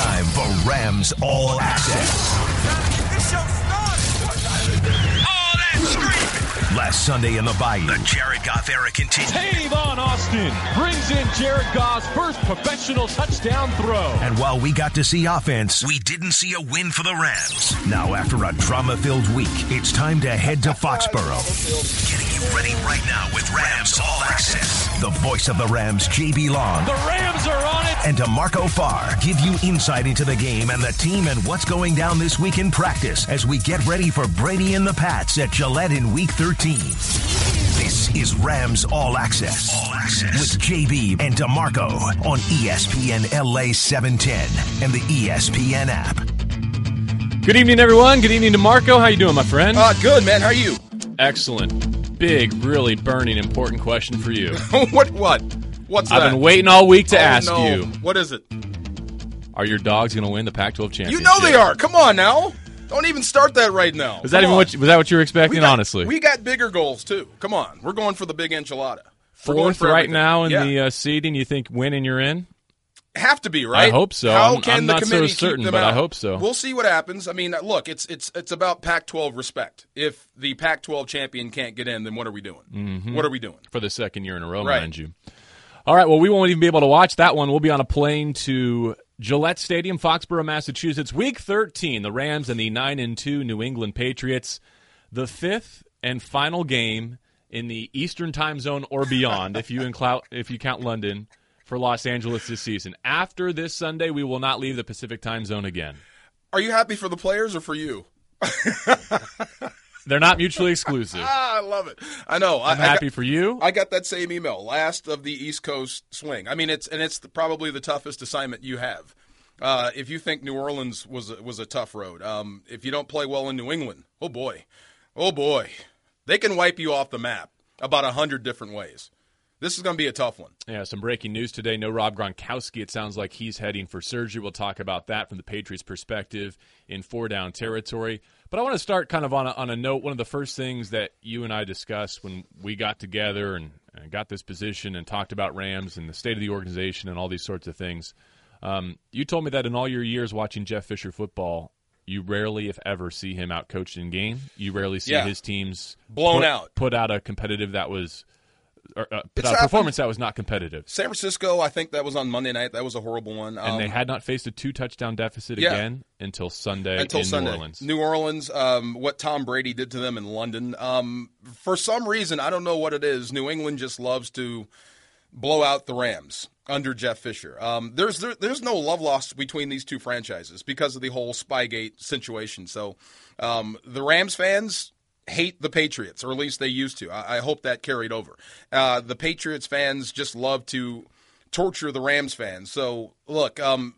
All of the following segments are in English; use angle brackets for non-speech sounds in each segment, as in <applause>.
time for Rams All Access. Last Sunday in the Bayou, the Jared Goff era continued. Tavon Austin brings in Jared Goff's first professional touchdown throw. And while we got to see offense, we didn't see a win for the Rams. Now, after a drama filled week, it's time to head to Foxborough. Getting you ready right now with Rams All Access. The voice of the Rams, JB Long. The Rams are on it. And DeMarco Farr give you insight into the game and the team and what's going down this week in practice as we get ready for Brady and the Pats at Gillette in week 13. This is Rams All Access, All Access. with JB and DeMarco on ESPN LA 710 and the ESPN app. Good evening, everyone. Good evening to Marco. How you doing, my friend? Uh, good, man. How are you? Excellent. Big, really burning, important question for you. <laughs> what? What? What's I've that? been waiting all week to Oh, ask no. you: What is it? Are your dogs going to win the Pac-12 championship? You know they are. Come on now. Don't even start that right now. Was that Come even on. what? Was that what you were We expecting? got- honestly, we got bigger goals too. Come on, we're going for the big enchilada. We're going fourth for right everything. now in Yeah. the uh, seeding. You think winning, you're in? have to be right. I hope so. How I'm- can I'm the not so committee keep certain, them but I hope so. We'll see what happens. I mean, look, it's it's it's about Pac-12 respect. If the Pac-12 champion can't get in, then what are we doing? Mm-hmm. What are we doing? for the second year in a row, Right. mind you. All right, well, we won't even be able to watch that one. We'll be on a plane to Gillette Stadium, Foxborough, Massachusetts, week 13. The Rams and the 9 and 2 New England Patriots. The fifth and final game in the Eastern time zone or beyond, if you include, if you count London, for Los Angeles this season. After this Sunday, we will not leave the Pacific time zone again. Are you happy for the players or for you? <laughs> They're not mutually exclusive. <laughs> Ah, I love it. I know. I, I'm I got- happy for you. I got that same email. Last of the East Coast swing. I mean, it's and it's the, probably the toughest assignment you have. Uh, if you think New Orleans was a, was a tough road, um, if you don't play well in New England, oh boy, oh boy, they can wipe you off the map about a hundred different ways. This is going to be a tough one. Yeah, some breaking news today. No Rob Gronkowski. It sounds like he's heading for surgery. We'll talk about that from the Patriots' perspective in four down territory. But I want to start kind of on a, on a note. One of the first things that you and I discussed when we got together and, and got this position and talked about Rams and the state of the organization and all these sorts of things. Um, you told me that in all your years watching Jeff Fisher football, you rarely, if ever, see him out coached in game. You rarely see Yeah. his teams Blown put, out. put out a competitive that was. Or, uh, put out a performance that was not competitive. San Francisco, I think that was on Monday night. That was a horrible one. and Um, they had not faced a two touchdown deficit Yeah. again until Sunday until in Sunday. New Orleans. New Orleans, um, what Tom Brady did to them in London. Um, for some reason, I don't know what it is. New England just loves to blow out the Rams under Jeff Fisher. Um, there's there, there's no love lost between these two franchises because of the whole Spygate situation. So um, the Rams fans hate the Patriots, or at least they used to. I, I hope that carried over. Uh, the Patriots fans just love to torture the Rams fans. So look, um,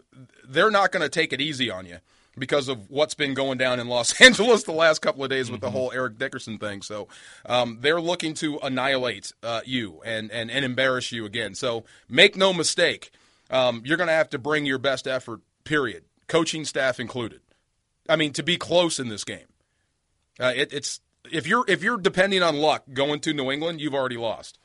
they're not going to take it easy on you because of what's been going down in Los <laughs> Angeles the last couple of days with the whole Eric Dickerson thing. So um, they're looking to annihilate uh, you and, and, and embarrass you again. So make no mistake, um, you're going to have to bring your best effort, period, coaching staff included. I mean, to be close in this game. Uh, it, it's if you're if you're depending on luck going to New England, you've already lost.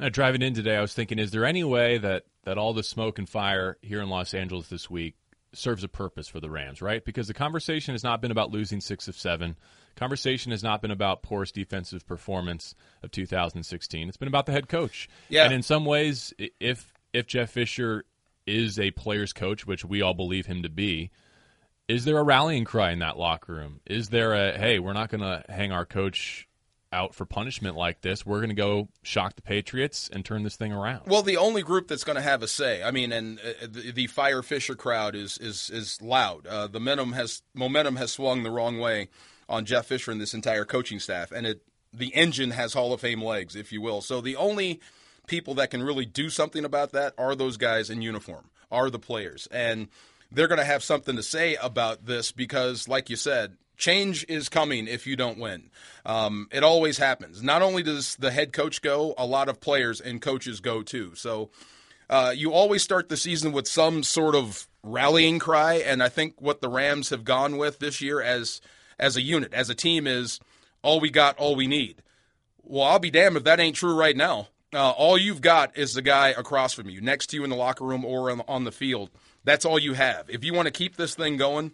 Uh, driving in today, I was thinking, is there any way that, that all the smoke and fire here in Los Angeles this week serves a purpose for the Rams, right? Because the conversation has not been about losing six of seven. Conversation has not been about poorest defensive performance of 2016. It's been about the head coach. Yeah. And in some ways, if if Jeff Fisher is a player's coach, which we all believe him to be, is there a rallying cry in that locker room? Is there a hey, we're not going to hang our coach out for punishment like this. We're going to go shock the Patriots and turn this thing around. Well, the only group that's going to have a say, I mean, and uh, the, the Fire Fisher crowd is is is loud. Uh, the momentum has momentum has swung the wrong way on Jeff Fisher and this entire coaching staff, and it the engine has Hall of Fame legs, if you will. So the only people that can really do something about that are those guys in uniform, are the players, and they're going to have something to say about this because, like you said, change is coming if you don't win. Um, it always happens. Not only does the head coach go, a lot of players and coaches go too. So uh, you always start the season with some sort of rallying cry, and I think what the Rams have gone with this year as as a unit, as a team, is all we got, all we need. Well, I'll be damned if that ain't true right now. Uh, all you've got is the guy across from you, next to you in the locker room or on, on the field, That's all you have. If you want to keep this thing going,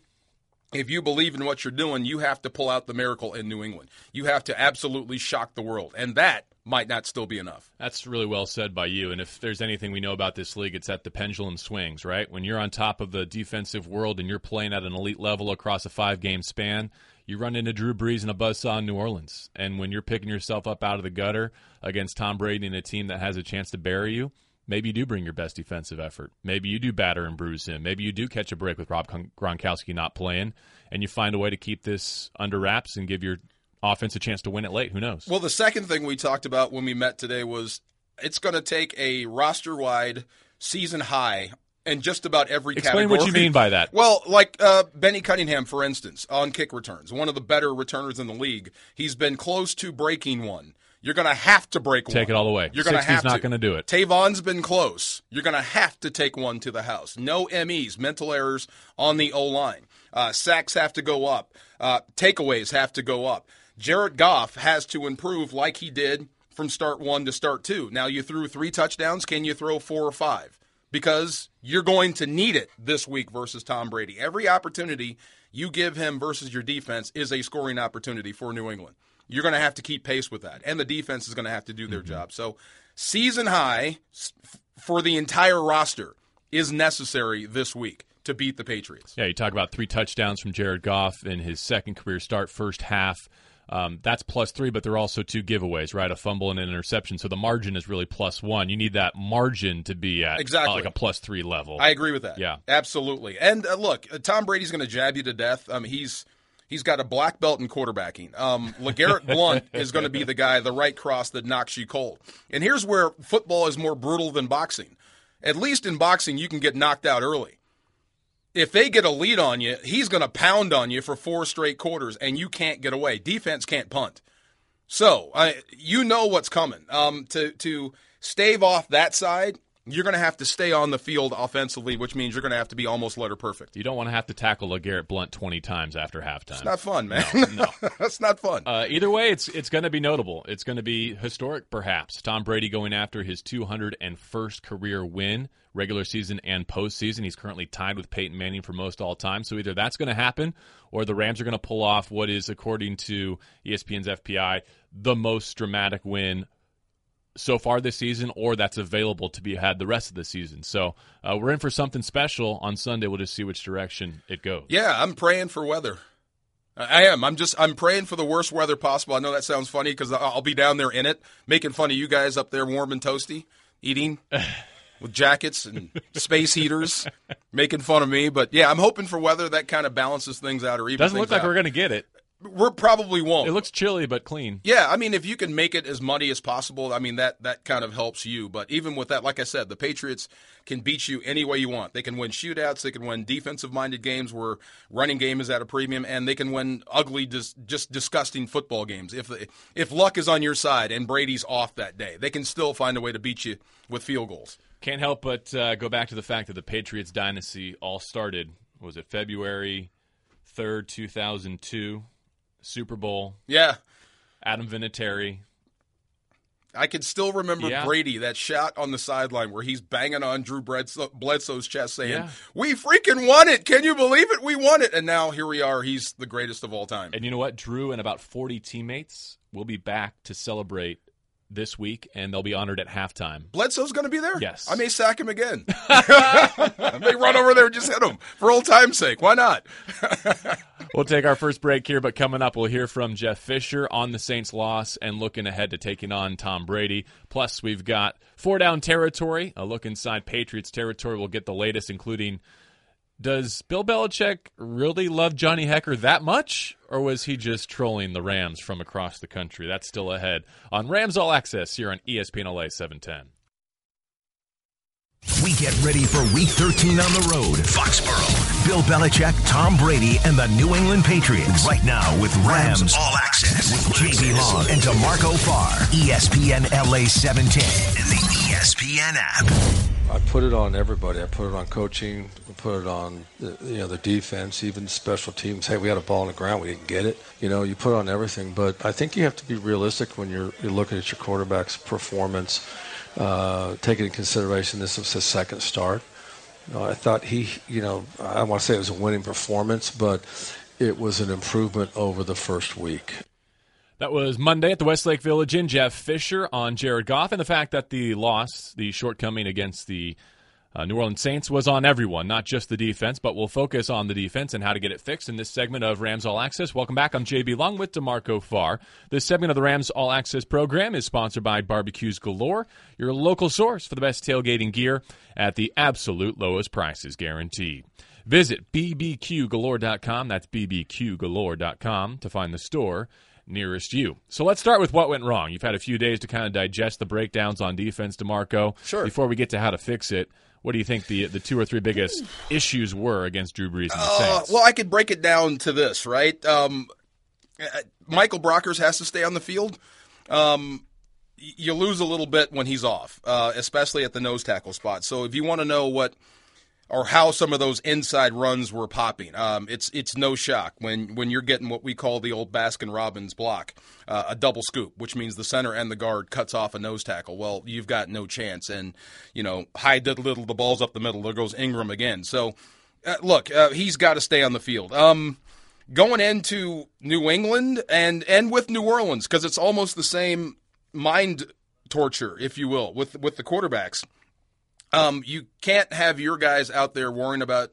if you believe in what you're doing, you have to pull out the miracle in New England. You have to absolutely shock the world. And that might not still be enough. That's really well said by you. And if there's anything we know about this league, it's that the pendulum swings, right? When you're on top of the defensive world and you're playing at an elite level across a five game span, you run into Drew Brees and a buzzsaw in New Orleans. And when you're picking yourself up out of the gutter against Tom Brady and a team that has a chance to bury you, maybe you do bring your best defensive effort. Maybe you do batter and bruise him. Maybe you do catch a break with Rob Gronkowski not playing, and you find a way to keep this under wraps and give your offense a chance to win it late. Who knows? Well, the second thing we talked about when we met today was it's going to take a roster wide season high in just about every Explain category. what you mean by that. Well, like uh, Benny Cunningham, for instance, on kick returns, one of the better returners in the league. He's been close to breaking one. You're going to have to break take one. it all the way. You're going to have not going to do it. Tavon's been close. You're going to have to take one to the house. No MEs, mental errors on the O line. Uh, sacks have to go up. Uh, takeaways have to go up. Jared Goff has to improve like he did from start one to start two. Now you threw three touchdowns. Can you throw four or five? Because you're going to need it this week versus Tom Brady. Every opportunity you give him versus your defense is a scoring opportunity for New England. You're going to have to keep pace with that. And the defense is going to have to do their mm-hmm. job. So, season high for the entire roster is necessary this week to beat the Patriots. Yeah, you talk about three touchdowns from Jared Goff in his second career start, first half. Um, that's plus three, but there are also two giveaways, right? A fumble and an interception. So the margin is really plus one. You need that margin to be at exactly. Uh, like a plus three level. I agree with that. Yeah, absolutely. And uh, look, uh, Tom Brady's going to jab you to death. Um, he's he's got a black belt in quarterbacking. Um, LeGarrette <laughs> Blunt is going to be the guy, the right cross that knocks you cold. And here's where football is more brutal than boxing. At least in boxing, you can get knocked out early if they get a lead on you, he's going to pound on you for four straight quarters, and you can't get away. Defense can't punt. So I, you know what's coming. Um, to to stave off that side, you're going to have to stay on the field offensively, which means you're going to have to be almost letter perfect. You don't want to have to tackle LeGarrette Blunt 20 times after halftime. It's not fun, man. No, no. <laughs> that's not fun. Uh, either way, it's it's going to be notable. It's going to be historic, perhaps. Tom Brady going after his 201st career win, regular season and postseason. He's currently tied with Peyton Manning for most all time. So either that's going to happen, or the Rams are going to pull off what is, according to ESPN's FPI, the most dramatic win so far this season or that's available to be had the rest of the season. So uh, we're in for something special on Sunday. We'll just see which direction it goes. Yeah, I'm praying for weather. I am. I'm just. I'm praying for the worst weather possible. I know that sounds funny because I'll be down there in it, making fun of you guys up there, warm and toasty, eating <laughs> with jackets and space heaters, making fun of me. But yeah, I'm hoping for weather that kind of balances things out, or even doesn't look like out. we're going to get it. We probably won't. It looks chilly but clean. Yeah, I mean, if you can make it as muddy as possible, I mean that that kind of helps you. But even with that, like I said, the Patriots can beat you any way you want. They can win shootouts. They can win defensive-minded games where running game is at a premium, and they can win ugly, just just disgusting football games. If if luck is on your side and Brady's off that day, they can still find a way to beat you with field goals. Can't help but uh, go back to the fact that the Patriots dynasty all started. Was it February third, two thousand two? Super Bowl. Yeah. Adam Vinatieri. I can still remember yeah. Brady, that shot on the sideline where he's banging on Drew Bledsoe's chest saying, yeah. We freaking won it. Can you believe it? We won it. And now here we are. He's the greatest of all time. And you know what? Drew and about 40 teammates will be back to celebrate this week, and they'll be honored at halftime. Bledsoe's going to be there? Yes. I may sack him again. <laughs> I may run over there and just hit him for old time's sake. Why not? <laughs> we'll take our first break here, but coming up, we'll hear from Jeff Fisher on the Saints' loss and looking ahead to taking on Tom Brady. Plus, we've got four down territory, a look inside Patriots territory. We'll get the latest, including does Bill Belichick really love Johnny Hekker that much, or was he just trolling the Rams from across the country? That's still ahead on Rams All Access here on ESPN LA 710. We get ready for Week 13 on the road. Foxborough, Bill Belichick, Tom Brady, and the New England Patriots. Right now with Rams, Rams All Access with JB Long and DeMarco Farr. ESPN LA 710 and the ESPN app. I put it on everybody. I put it on coaching. I put it on the, you know the defense, even special teams. Hey, we had a ball on the ground, we didn't get it. You know, you put it on everything. But I think you have to be realistic when you're you're looking at your quarterback's performance. Uh, taking into consideration this was his second start. Know, I thought he, you know, I want to say it was a winning performance, but it was an improvement over the first week. That was Monday at the Westlake Village Inn. Jeff Fisher on Jared Goff and the fact that the loss, the shortcoming against the uh, New Orleans Saints was on everyone, not just the defense, but we'll focus on the defense and how to get it fixed in this segment of Rams All Access. Welcome back. I'm JB Long with DeMarco Farr. This segment of the Rams All Access program is sponsored by Barbecues Galore, your local source for the best tailgating gear at the absolute lowest prices guaranteed. Visit bbqgalore.com. That's bbqgalore.com to find the store nearest you. So let's start with what went wrong. You've had a few days to kind of digest the breakdowns on defense, DeMarco. Sure. Before we get to how to fix it, what do you think the the two or three biggest issues were against Drew Brees and the Uh, Saints? well, I could break it down to this, right? Um, uh, Michael Brockers has to stay on the field. Um, you lose a little bit when he's off, uh, especially at the nose tackle spot. So if you want to know what or how some of those inside runs were popping. Um, it's it's no shock when when you're getting what we call the old Baskin Robbins block, uh, a double scoop, which means the center and the guard cuts off a nose tackle. Well, you've got no chance, and you know high did little, the ball's up the middle. There goes Ingram again. So uh, look, uh, he's got to stay on the field. Um, going into New England and and with New Orleans because it's almost the same mind torture, if you will, with with the quarterbacks. Um, you can't have your guys out there worrying about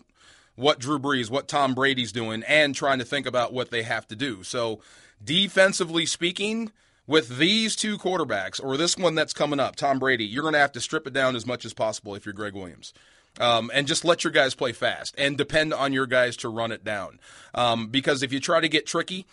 what Drew Brees, what Tom Brady's doing, and trying to think about what they have to do. So, defensively speaking, with these two quarterbacks, or this one that's coming up, Tom Brady, you're going to have to strip it down as much as possible if you're Gregg Williams. Um, and just let your guys play fast and depend on your guys to run it down. Um, because if you try to get tricky,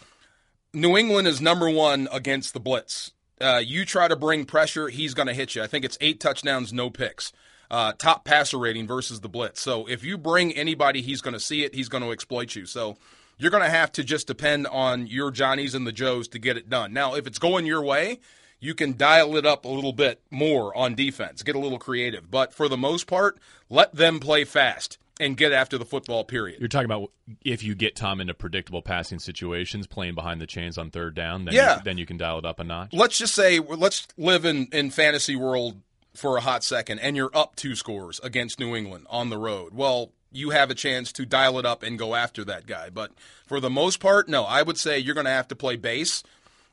New England is number one against the blitz. Uh, you try to bring pressure, he's going to hit you. I think it's eight touchdowns, no picks. Uh, top passer rating versus the blitz. So if you bring anybody, he's going to see it. He's going to exploit you. So you're going to have to just depend on your Johnnies and the Joes to get it done. Now, if it's going your way, you can dial it up a little bit more on defense, get a little creative. But for the most part, let them play fast and get after the football. Period. You're talking about if you get Tom into predictable passing situations, playing behind the chains on third down, then Yeah. you, then you can dial it up a notch. let's just say let's live in in fantasy world for a hot second and you're up two scores against New England on the road. Well, you have a chance to dial it up and go after that guy. But for the most part, no, I would say you're going to have to play base.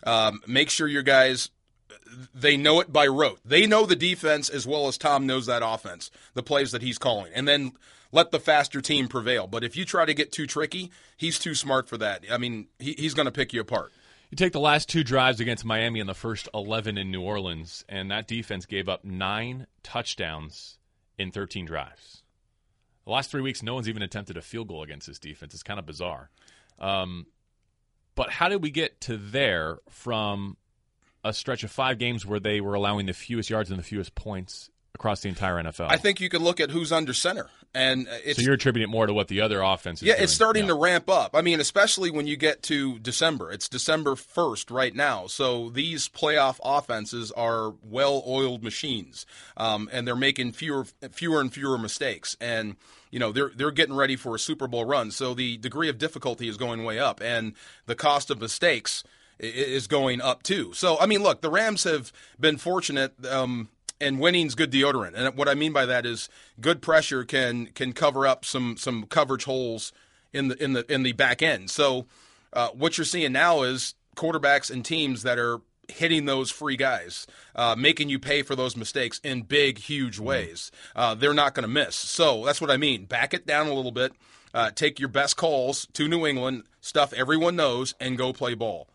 Um, make sure your guys they know it by rote. They know the defense as well as Tom knows that offense, the plays that he's calling, and then let the faster team prevail. But if you try to get too tricky, he's too smart for that. I mean, he, he's going to pick you apart. You take the last two drives against Miami and the first 11 in New Orleans, and that defense gave up nine touchdowns in 13 drives. The last three weeks, no one's even attempted a field goal against this defense. It's kind of bizarre. Um, but how did we get to there from a stretch of five games where they were allowing the fewest yards and the fewest points across the entire NFL? I think you can look at who's under center, and it's so. You're attributing it more to what the other offense yeah, doing. it's starting Yeah. to ramp up. I mean, especially when you get to December. It's December first right now, so these playoff offenses are well-oiled machines, um, and they're making fewer, fewer and fewer mistakes, and you know they're they're getting ready for a Super Bowl run. So the degree of difficulty is going way up, and the cost of mistakes is going up too. So I mean, look, the Rams have been fortunate. Um, and winning's good deodorant. And what I mean by that is good pressure can can cover up some some coverage holes in the in the in the back end. So uh, what you're seeing now is quarterbacks and teams that are hitting those free guys, uh, making you pay for those mistakes in big, huge ways. Uh, they're not going to miss. So that's what I mean. Back it down a little bit. Uh, take your best calls to New England, stuff everyone knows, and go play ball.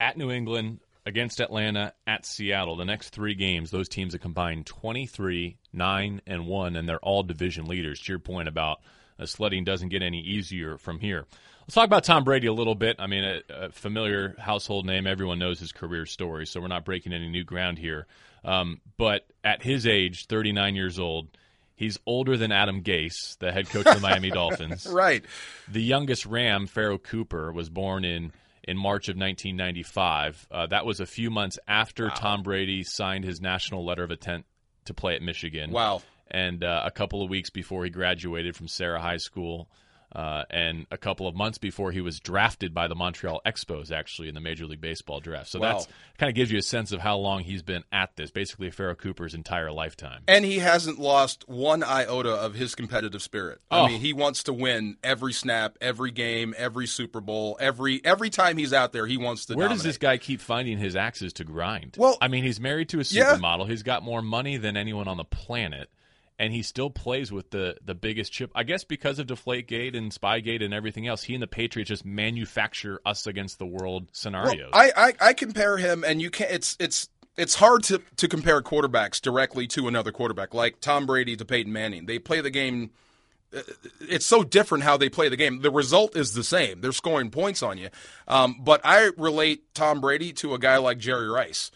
at New England, against Atlanta, at Seattle. The next three games, those teams have combined 23, 9, and 1, and they're all division leaders. To your point about uh, sledding doesn't get any easier from here. Let's talk about Tom Brady a little bit. I mean, a, a familiar household name. Everyone knows his career story, so we're not breaking any new ground here. Um, but at his age, 39 years old, he's older than Adam Gase, the head coach of the Miami <laughs> Dolphins. Right. The youngest Ram, Pharaoh Cooper, was born in in March of 1995. Uh, that was a few months after Tom Brady signed his national letter of intent to play at Michigan. Wow. And uh, a couple of weeks before he graduated from Serra High School uh, and a couple of months before he was drafted by the Montreal Expos, actually in the Major League Baseball draft. So Wow. that's kind of gives you a sense of how long he's been at this, basically Pharaoh Cooper's entire lifetime. And he hasn't lost one iota of his competitive spirit. Oh. I mean, he wants to win every snap, every game, every Super Bowl, every every time he's out there, he wants to. Where dominate. does this guy keep finding his axes to grind? Well- I mean, he's married to a Yeah. supermodel. He's got more money than anyone on the planet, and he still plays with the the biggest chip. I guess because of Deflategate and Spygate and everything else, he and the Patriots just manufacture us against the world scenarios. Well, I, I I compare him, and you can't. It's it's it's hard to to compare quarterbacks directly to another quarterback, like Tom Brady to Peyton Manning. They play the game. uh, It's so different how they play the game. The result is the same. They're scoring points on you. Um, but I relate Tom Brady to a guy like Jerry Rice.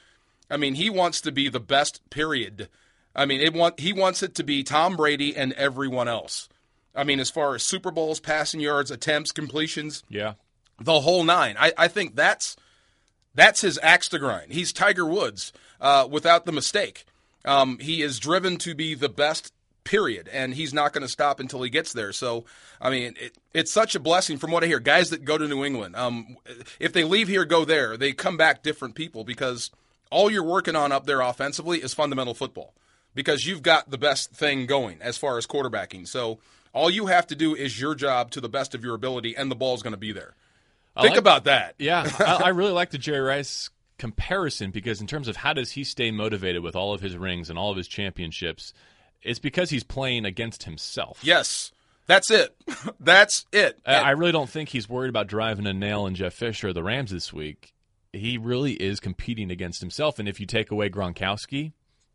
I mean, he wants to be the best. Period. I mean, it want he wants it to be Tom Brady and everyone else. I mean, as far as Super Bowls, passing yards, attempts, completions, yeah. the whole nine. I, I think that's that's his axe to grind. He's Tiger Woods uh, without the mistake. Um, he is driven to be the best. Period, and he's not going to stop until he gets there. So, I mean, it, it's such a blessing from what I hear. Guys that go to New England, um, if they leave here, go there, they come back different people because all you're working on up there offensively is fundamental football because you've got the best thing going as far as quarterbacking. So all you have to do is your job to the best of your ability, and the ball's going to be there. I Think like- about that. Yeah, <laughs> I, I really like the Jerry Rice comparison because in terms of how does he stay motivated with all of his rings and all of his championships, it's because he's playing against himself. Yes, that's it. <laughs> that's it. I I really don't think he's worried about driving a nail in Jeff Fisher or the Rams this week. He really is competing against himself. And if you take away Gronkowski,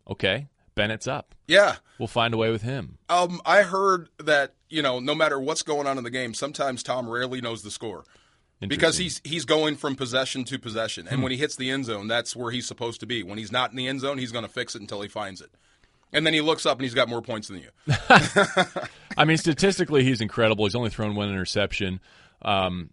okay, Bennett's up. yeah. We'll find a way with him. Um, I heard that you know, no matter what's going on in the game, sometimes Tom rarely knows the score because he's he's going from possession to possession, and when he hits the end zone, that's where he's supposed to be. When he's not in the end zone, he's going to fix it until he finds it, and then he looks up and he's got more points than you. <laughs> <laughs> I mean, statistically, he's incredible. He's only thrown one interception. Um,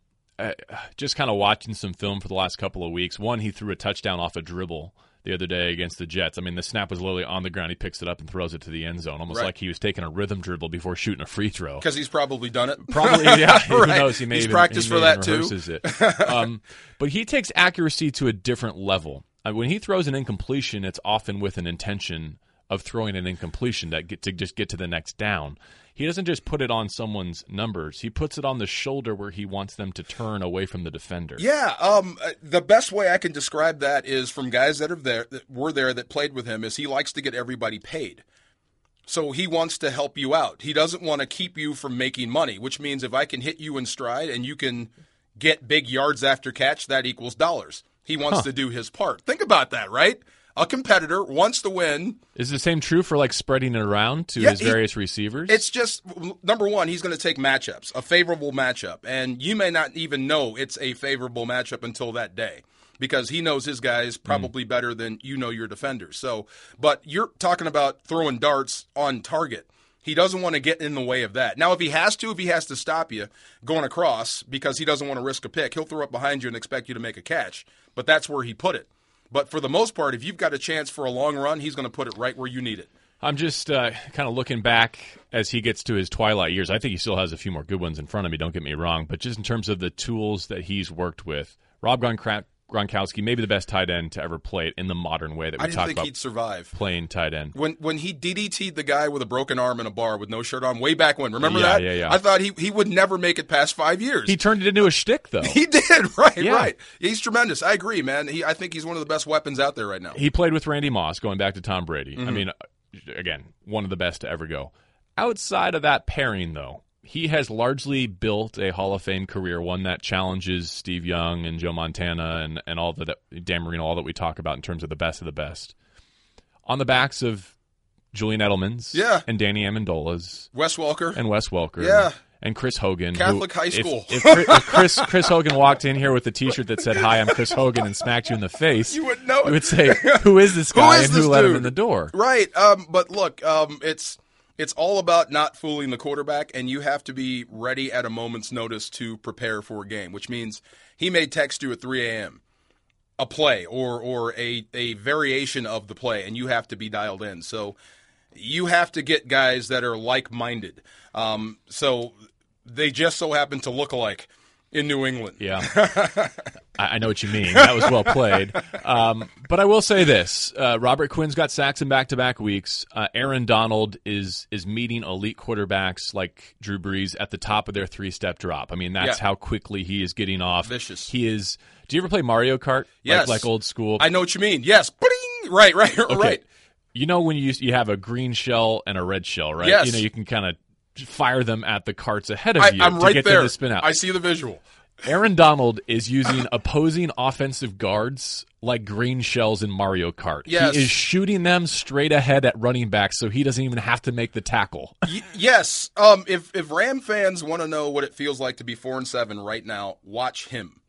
just kind of watching some film for the last couple of weeks. One, he threw a touchdown off a dribble the other day against the Jets. I mean, the snap was literally on the ground. He picks it up and throws it to the end zone, almost Right. like he was taking a rhythm dribble before shooting a free throw. Because he's probably done it. Probably, <laughs> yeah. Who knows? He may He's even, practiced he for that, too. It. Um, <laughs> but he takes accuracy to a different level. Uh, when he throws an incompletion, it's often with an intention of throwing an incompletion that get to just get to the next down. He doesn't just put it on someone's numbers. He puts it on the shoulder where he wants them to turn away from the defender. Yeah, um, uh, the best way I can describe that is from guys that are there that were there that played with him is he likes to get everybody paid. So he wants to help you out. He doesn't want to keep you from making money, which means if I can hit you in stride and you can get big yards after catch, that equals dollars. He wants to do his part. Think about that, right? A competitor wants to win. Is the same true for like spreading it around to Yeah, his he- various receivers? It's just number one, he's going to take matchups, a favorable matchup, and you may not even know it's a favorable matchup until that day because he knows his guys hmm. probably better than you know your defenders. So, but you're talking about throwing darts on target. He doesn't want to get in the way of that. Now, if he has to, if he has to stop you going across because he doesn't want to risk a pick, he'll throw up behind you and expect you to make a catch. But that's where he put it. But for the most part, if you've got a chance for a long run, he's going to put it right where you need it. I'm just uh, kind of looking back as he gets to his twilight years. I think he still has a few more good ones in front of me. Don't get me wrong, but just in terms of the tools that he's worked with, Rob Gronkra- Gronkowski, maybe the best tight end to ever play it in the modern way that we talk about. I talk think about he'd survive. playing tight end. when when he DDT'd the guy with a broken arm in a bar with no shirt on way back when. Remember Yeah, that? yeah, yeah. I thought he he would never make it past five years. He turned it into a shtick, though. <laughs> He did <laughs> right, Yeah. right. He's tremendous. I agree, man. He I think he's one of the best weapons out there right now. He played with Randy Moss, going back to Tom Brady. Mm-hmm. I mean, uh, again, one of the best to ever go. Outside of that pairing, though, he has largely built a Hall of Fame career, one that challenges Steve Young and Joe Montana and, and all the that, Dan Marino, all that we talk about in terms of the best of the best. On the backs of Julian Edelman's Yeah. and Danny Amendola's Wes Welker. and Wes Welker Yeah. and Chris Hogan. who- Catholic high if- school. If, Chris, if Chris, Chris Hogan walked in here with a T-shirt that said "Hi, I'm Chris Hogan" and smacked you in the face, You would know. You would say, "Who is this <laughs> guy is and who this let him in the door?" Right. Um, but look, um, it's it's all about not fooling the quarterback, and you have to be ready at a moment's notice to prepare for a game. Which means he may text you at 3 a.m. a play or or a a variation of the play, and you have to be dialed in. So you have to get guys that are like minded. Um, so They just so happen to look alike in New England. Yeah, <laughs> I, I know what you mean. That was well played. Um, but I will say this: uh, Robert Quinn's got sacks in back-to-back weeks. Uh, Aaron Donald is is meeting elite quarterbacks like Drew Brees at the top of their three-step drop. I mean, that's Yeah. how quickly he is getting off. Vicious. He is. Do you ever play Mario Kart? Yes. like, like old school. I know what you mean. Yes. Bling! Right, right, <laughs> right. You know when you you have a green shell and a red shell, right? Yes. You know you can kind of fire them at the carts ahead of I, you I'm to right get there. them to spin out. I see the visual. Aaron Donald is using <laughs> opposing offensive guards like green shells in Mario Kart. Yes. He is shooting them straight ahead at running back so he doesn't even have to make the tackle. <laughs> Y- yes. Um. If if Ram fans want to know what it feels like to be four and seven right now, watch him,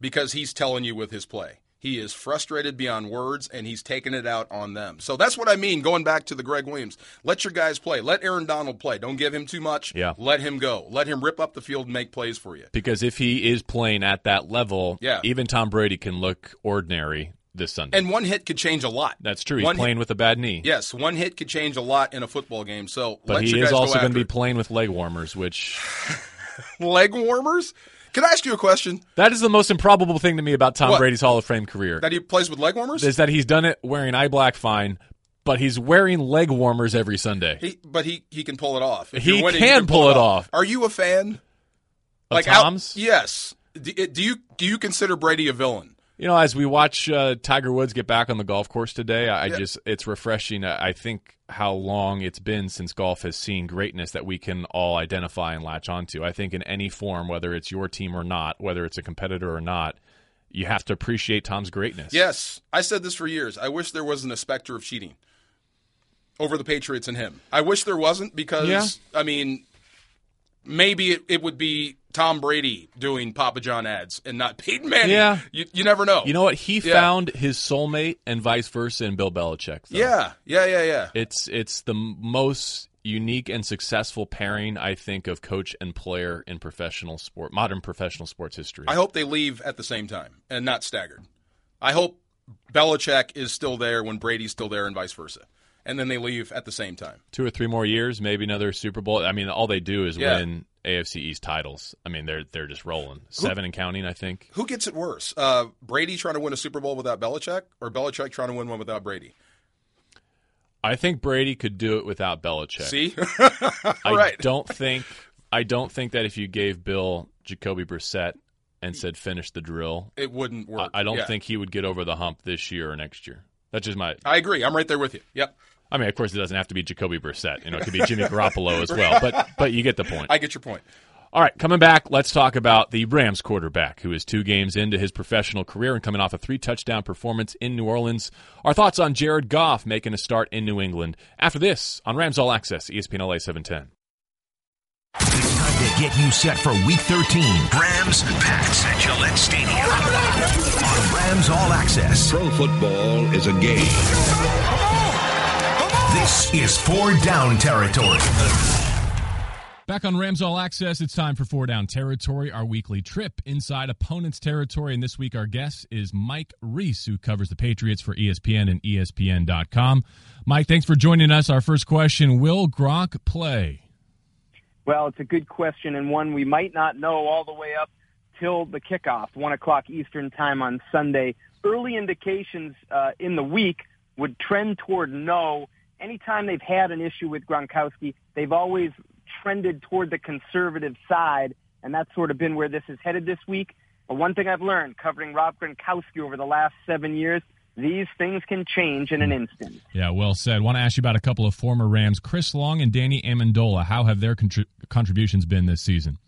because he's telling you with his play. He is frustrated beyond words, and he's taking it out on them. So that's what I mean. Going back to the Gregg Williams, let your guys play. Let Aaron Donald play. Don't give him too much. Yeah. Let him go. Let him rip up the field and make plays for you. Because if he is playing at that level, Yeah. even Tom Brady can look ordinary this Sunday. And one hit could change a lot. That's true. He's One playing hit- with a bad knee. Yes, one hit could change a lot in a football game. So But he is also going to be playing with leg warmers, which <laughs> leg warmers. Can I ask you a question? that is the most improbable thing to me about Tom What? Brady's Hall of Fame career. That he plays with leg warmers? is that he's done it wearing eye black fine, but he's wearing leg warmers every Sunday. He, but he he can pull it off. If He you're winning, can pull it off. Are you a fan? Of out- Tom's? yes. Do, do you do you consider Brady a villain? You know, as we watch uh, Tiger Woods get back on the golf course today, I, I just it's refreshing. I I think how long it's been since golf has seen greatness that we can all identify and latch onto. I think in any form, whether it's your team or not, whether it's a competitor or not, you have to appreciate Tom's greatness. Yes, I said this for years. I wish there wasn't a specter of cheating over the Patriots and him. I wish there wasn't because Yeah. I mean, maybe it, it would be Tom Brady doing Papa John ads and not Peyton Manning. Yeah. you, you never know. You know what? He Yeah. found his soulmate and vice versa in Bill Belichick. though. Yeah, yeah, yeah, yeah. It's it's the most unique and successful pairing I think of coach and player in professional sport, modern professional sports history. I hope they leave at the same time and not staggered. I hope Belichick is still there when Brady's still there and vice versa. And then they leave at the same time. Two or three more years, maybe another Super Bowl. I mean, all they do is Yeah. win AFC East titles. I mean, they're they're just rolling seven and counting. I think. Who gets it worse? Uh, Brady trying to win a Super Bowl without Belichick or Belichick trying to win one without Brady? I think Brady could do it without Belichick. See? <laughs> I right. don't think I don't think that if you gave Bill Jacoby Brissett and said finish the drill, it wouldn't work. I, I don't Yeah. think he would get over the hump this year or next year. That's just my. I agree. I'm right there with you. Yep. I mean, of course, it doesn't have to be Jacoby Brissett. You know, it could be Jimmy Garoppolo as well. But but you get the point. I get your point. All right, coming back, let's talk about the Rams quarterback who is two games into his professional career and coming off a three touchdown performance in New Orleans. Our thoughts on Jared Goff making a start in New England. After this, on Rams All Access, ESPN LA 710. It's time to get you set for Week 13. Rams, Pats at Gillette Stadium. On Rams All Access. Pro football is a game. This is four down territory. Back on Rams All Access, it's time for Four Down Territory, our weekly trip inside opponent's territory. And this week, our guest is Mike Reiss, who covers the Patriots for ESPN and ESPN.com. Mike, thanks for joining us. Our first question Will Gronk play? Well, it's a good question and one we might not know all the way up till the kickoff, one o'clock Eastern time on Sunday. Early indications uh, in the week would trend toward no. Anytime they've had an issue with Gronkowski, they've always trended toward the conservative side, and that's sort of been where this is headed this week. But one thing I've learned covering Rob Gronkowski over the last seven years, these things can change in an instant. Yeah, well said. Want to ask you about a couple of former Rams, Chris Long and Danny Amendola. How have their contri- contributions been this season?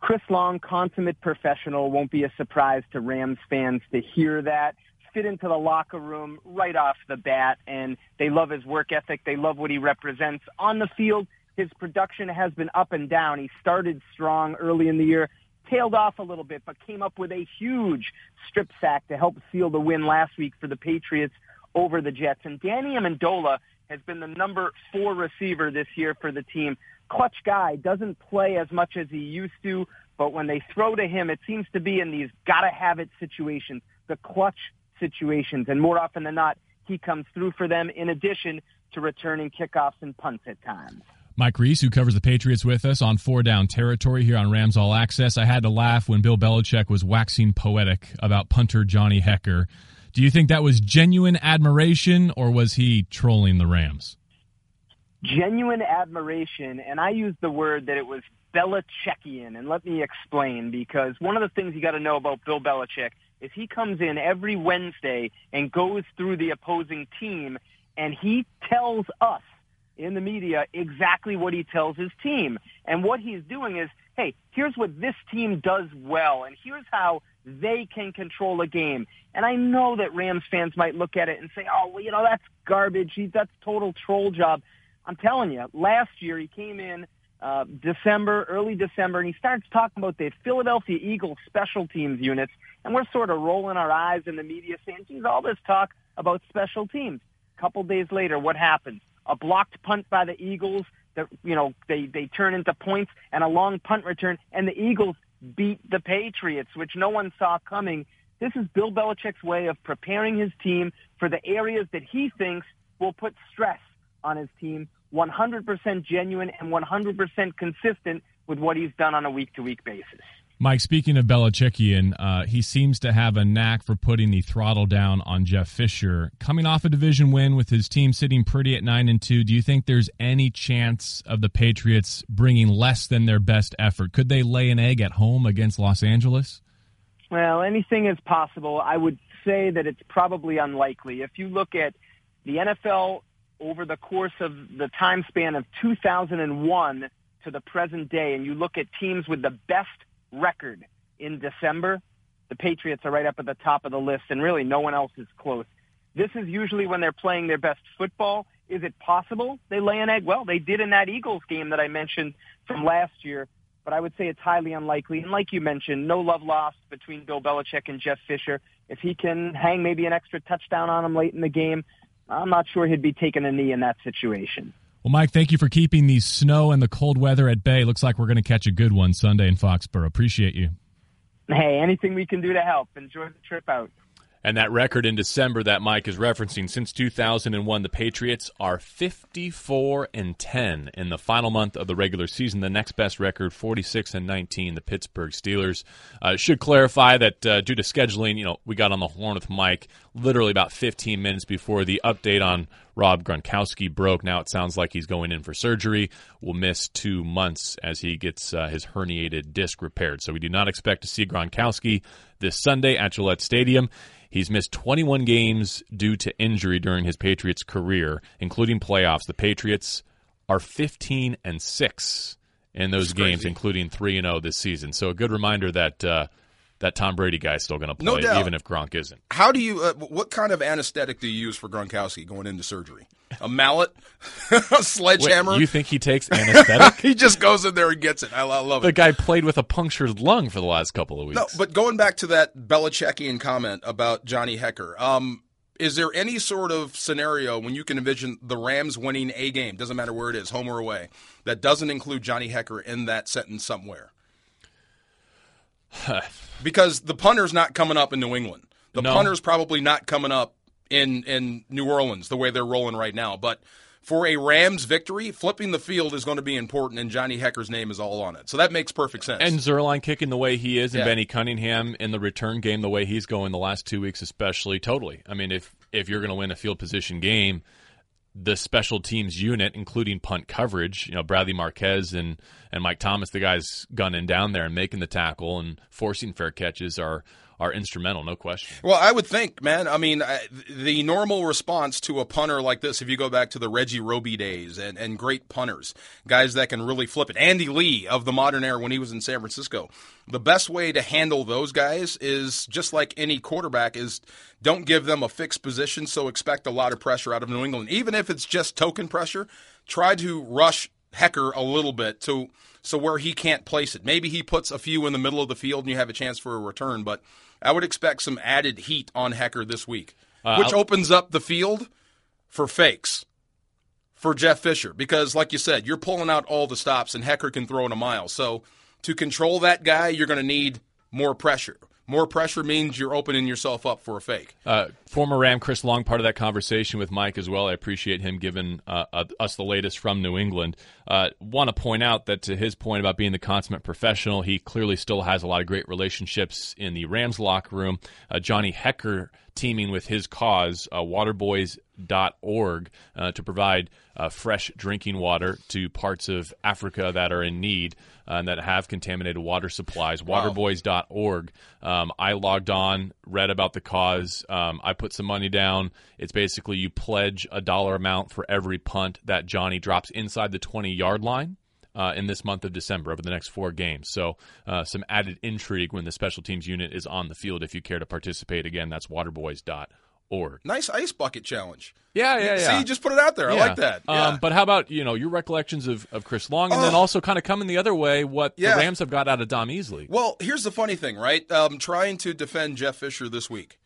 Chris Long, consummate professional, won't be a surprise to Rams fans to hear that. Fit into the locker room right off the bat, and they love his work ethic. They love what he represents on the field. His production has been up and down. He started strong early in the year, tailed off a little bit, but came up with a huge strip sack to help seal the win last week for the Patriots over the Jets. And Danny Amendola has been the number four receiver this year for the team. Clutch guy, doesn't play as much as he used to, but when they throw to him, it seems to be in these gotta have it situations, the clutch situations. And more often than not, he comes through for them in addition to returning kickoffs and punts at times. Mike Reiss, who covers the Patriots with us on four down territory here on Rams All Access. I had to laugh when Bill Belichick was waxing poetic about punter Johnny Hekker. Do you think that was genuine admiration or was he trolling the Rams? Genuine admiration, and I used the word that it was Belichickian, and let me explain because one of the things you got to know about Bill Belichick is he comes in every Wednesday and goes through the opposing team and he tells us in the media exactly what he tells his team. And what he's doing is, hey, here's what this team does well, and here's how they can control a game. And I know that Rams fans might look at it and say, oh, well, you know, that's garbage. That's total troll job. I'm telling you, last year he came in uh, December, early December, and he starts talking about the Philadelphia Eagles special teams units, and we're sort of rolling our eyes in the media saying, geez, all this talk about special teams. A couple days later, what happens? a blocked punt by the Eagles that you know they they turn into points and a long punt return and the Eagles beat the Patriots which no one saw coming this is Bill Belichick's way of preparing his team for the areas that he thinks will put stress on his team 100% genuine and 100% consistent with what he's done on a week to week basis Mike, speaking of Belichickian, uh, he seems to have a knack for putting the throttle down on Jeff Fisher. Coming off a division win with his team sitting pretty at nine and two, do you think there's any chance of the Patriots bringing less than their best effort? Could they lay an egg at home against Los Angeles? Well, anything is possible. I would say that it's probably unlikely. If you look at the NFL over the course of the time span of 2001 to the present day, and you look at teams with the best record in December, the Patriots are right up at the top of the list, and really no one else is close. This is usually when they're playing their best football. Is it possible they lay an egg? Well, they did in that Eagles game that I mentioned from last year, but I would say it's highly unlikely. And like you mentioned, no love lost between Bill Belichick and Jeff Fisher. If he can hang maybe an extra touchdown on him late in the game, I'm not sure he'd be taking a knee in that situation. Well, Mike, thank you for keeping the snow and the cold weather at bay. Looks like we're going to catch a good one Sunday in Foxborough. Appreciate you. Hey, anything we can do to help. Enjoy the trip out. And that record in December that Mike is referencing since 2001, the Patriots are 54 and 10 in the final month of the regular season. The next best record, 46 and 19, the Pittsburgh Steelers. Uh, should clarify that uh, due to scheduling, you know, we got on the horn with Mike literally about 15 minutes before the update on Rob Gronkowski broke. Now it sounds like he's going in for surgery. Will miss two months as he gets uh, his herniated disc repaired. So we do not expect to see Gronkowski this Sunday at Gillette Stadium. He's missed 21 games due to injury during his Patriots career, including playoffs. The Patriots are 15 and 6 in those games, including 3 and 0 this season. So a good reminder that uh, that Tom Brady guy is still going to play, no even if Gronk isn't. How do you? Uh, what kind of anesthetic do you use for Gronkowski going into surgery? A mallet, <laughs> a sledgehammer. Wait, you think he takes anesthetic? <laughs> he just goes in there and gets it. I, I love the it. The guy played with a punctured lung for the last couple of weeks. No, but going back to that Belichickian comment about Johnny Hekker. um, is there any sort of scenario when you can envision the Rams winning a game, doesn't matter where it is, home or away, that doesn't include Johnny Hekker in that sentence somewhere? <sighs> because the punter's not coming up in New England. The no. punter's probably not coming up in in New Orleans the way they're rolling right now. But for a Rams victory, flipping the field is going to be important, and Johnny Hekker's name is all on it. So that makes perfect sense. And Zuerlein kicking the way he is, and yeah. Benny Cunningham in the return game the way he's going the last two weeks, especially. Totally. I mean, if if you're going to win a field position game, the special teams unit, including punt coverage. You know, Bradley Marquez and, and Mike Thomas, the guys gunning down there and making the tackle and forcing fair catches are are instrumental, no question. Well, I would think, man. I mean, the normal response to a punter like this, if you go back to the Reggie Roby days and, and great punters, guys that can really flip it, Andy Lee of the modern era when he was in San Francisco, the best way to handle those guys is just like any quarterback is don't give them a fixed position, so expect a lot of pressure out of New England. Even if it's just token pressure, try to rush Hekker a little bit to so where he can't place it. Maybe he puts a few in the middle of the field and you have a chance for a return, but I would expect some added heat on Hekker this week, uh, which I'll... opens up the field for fakes for Jeff Fisher because, like you said, you're pulling out all the stops and Hekker can throw in a mile. So to control that guy, you're going to need more pressure. More pressure means you're opening yourself up for a fake. Uh, former Ram Chris Long, part of that conversation with Mike as well. I appreciate him giving uh, uh, us the latest from New England. Uh, Want to point out that to his point about being the consummate professional, he clearly still has a lot of great relationships in the Rams locker room. Uh, Johnny Hekker teaming with his cause, uh, waterboys.org, uh, to provide uh, fresh drinking water to parts of Africa that are in need uh, and that have contaminated water supplies. Waterboys.org. Um, I logged on, read about the cause. Um, I put some money down. It's basically you pledge a dollar amount for every punt that Johnny drops inside the 20 yard line. Uh, in this month of December over the next four games. So, uh, some added intrigue when the special teams unit is on the field if you care to participate. Again, that's waterboys.org. Nice ice bucket challenge. Yeah, yeah, yeah. See, just put it out there. I like that. Yeah. Um, but how about you know your recollections of, of Chris Long, and then Oh. also kind of coming the other way, what Yeah. the Rams have got out of Dom Easley. Well, here's the funny thing, right? Um, trying to defend Jeff Fisher this week,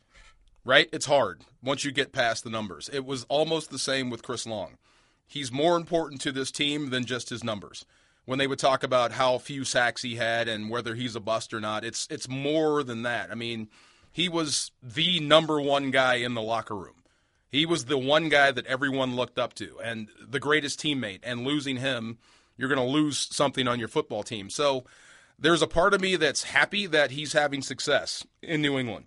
right? It's hard once you get past the numbers. It was almost the same with Chris Long. He's more important to this team than just his numbers. When they would talk about how few sacks he had and whether he's a bust or not, it's it's more than that. I mean, he was the number one guy in the locker room. He was the one guy that everyone looked up to and the greatest teammate. And losing him, you're going to lose something on your football team. So there's a part of me that's happy that he's having success in New England,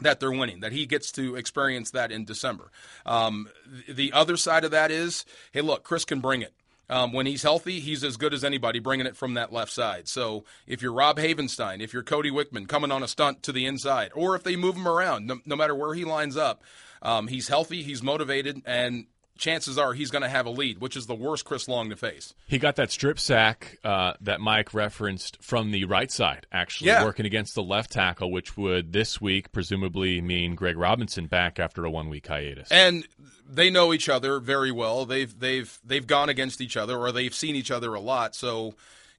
that they're winning, that he gets to experience that in December. Um, the other side of that is, hey, look, Chris can bring it. Um, when he's healthy, he's as good as anybody bringing it from that left side. So if you're Rob Havenstein, if you're Cody Wichmann coming on a stunt to the inside, or if they move him around, no, no matter where he lines up, um, he's healthy, he's motivated, and chances are he's going to have a lead, which is the worst Chris Long to face. He got that strip sack uh, that Mike referenced from the right side, actually Yeah. working against the left tackle, which would this week presumably mean Greg Robinson back after a one week hiatus. and they know each other very well. They've they've they've gone against each other or they've seen each other a lot. So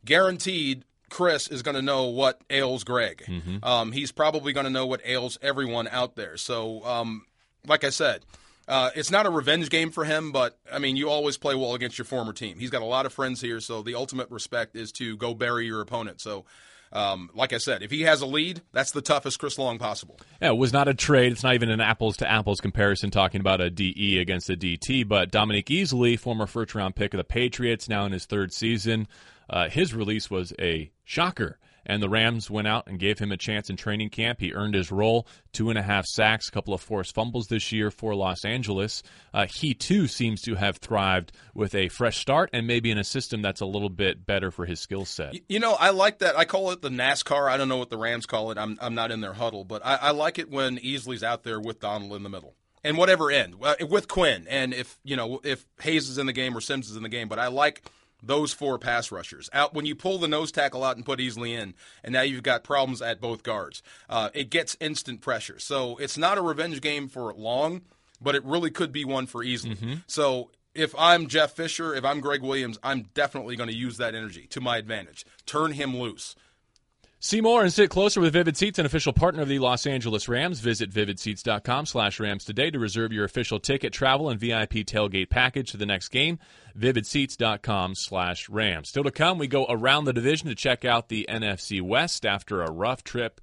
guaranteed, Chris is going to know what ails Greg. Um, he's probably going to know what ails everyone out there. So, um, like I said. Uh, it's not a revenge game for him, but I mean, you always play well against your former team. He's got a lot of friends here, so the ultimate respect is to go bury your opponent. So, um, like I said, if he has a lead, that's the toughest Chris Long possible. Yeah, it was not a trade. It's not even an apples to apples comparison talking about a DE against a DT. But Dominique Easley, former first round pick of the Patriots, now in his third season, uh, his release was a shocker. And the Rams went out and gave him a chance in training camp. He earned his role, two and a half sacks, a couple of forced fumbles this year for Los Angeles. Uh, he too seems to have thrived with a fresh start and maybe in a system that's a little bit better for his skill set. You know, I like that. I call it the NASCAR. I don't know what the Rams call it. I'm I'm not in their huddle, but I, I like it when Easley's out there with Donald in the middle. And whatever end, with Quinn, and if you know if Hayes is in the game or Sims is in the game, but I like those four pass rushers out when you pull the nose tackle out and put Easley in, and now you've got problems at both guards. Uh, it gets instant pressure, so it's not a revenge game for long, but it really could be one for Easley. So if I'm Jeff Fisher, if I'm Gregg Williams, I'm definitely going to use that energy to my advantage. Turn him loose. See more and sit closer with Vivid Seats, an official partner of the Los Angeles Rams. Visit vividseats.com slash Rams today to reserve your official ticket, travel, and VIP tailgate package to the next game. Vividseats.com slash Rams. Still to come, we go around the division to check out the NFC West after a rough trip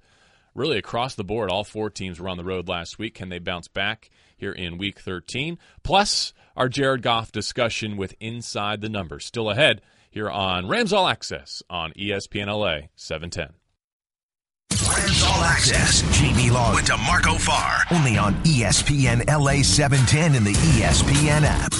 really across the board. All four teams were on the road last week. Can they bounce back here in week 13? Plus, our Jared Goff discussion with Inside the Numbers. Still ahead here on Rams All Access on ESPN LA 710. Rams All Access. JB Long with DeMarco Farr. Only on ESPN LA 710 in the ESPN app.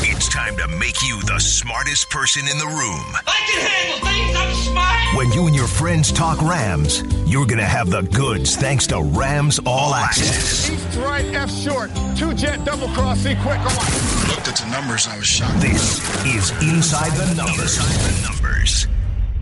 It's time to make you the smartest person in the room. I can handle things. I'm smart. When you and your friends talk Rams, you're going to have the goods thanks to Rams All Access. East right, F short. Two jet double cross, see quick. Come on. Looked at the numbers, I was shocked. This is Inside the Numbers. Inside the Numbers.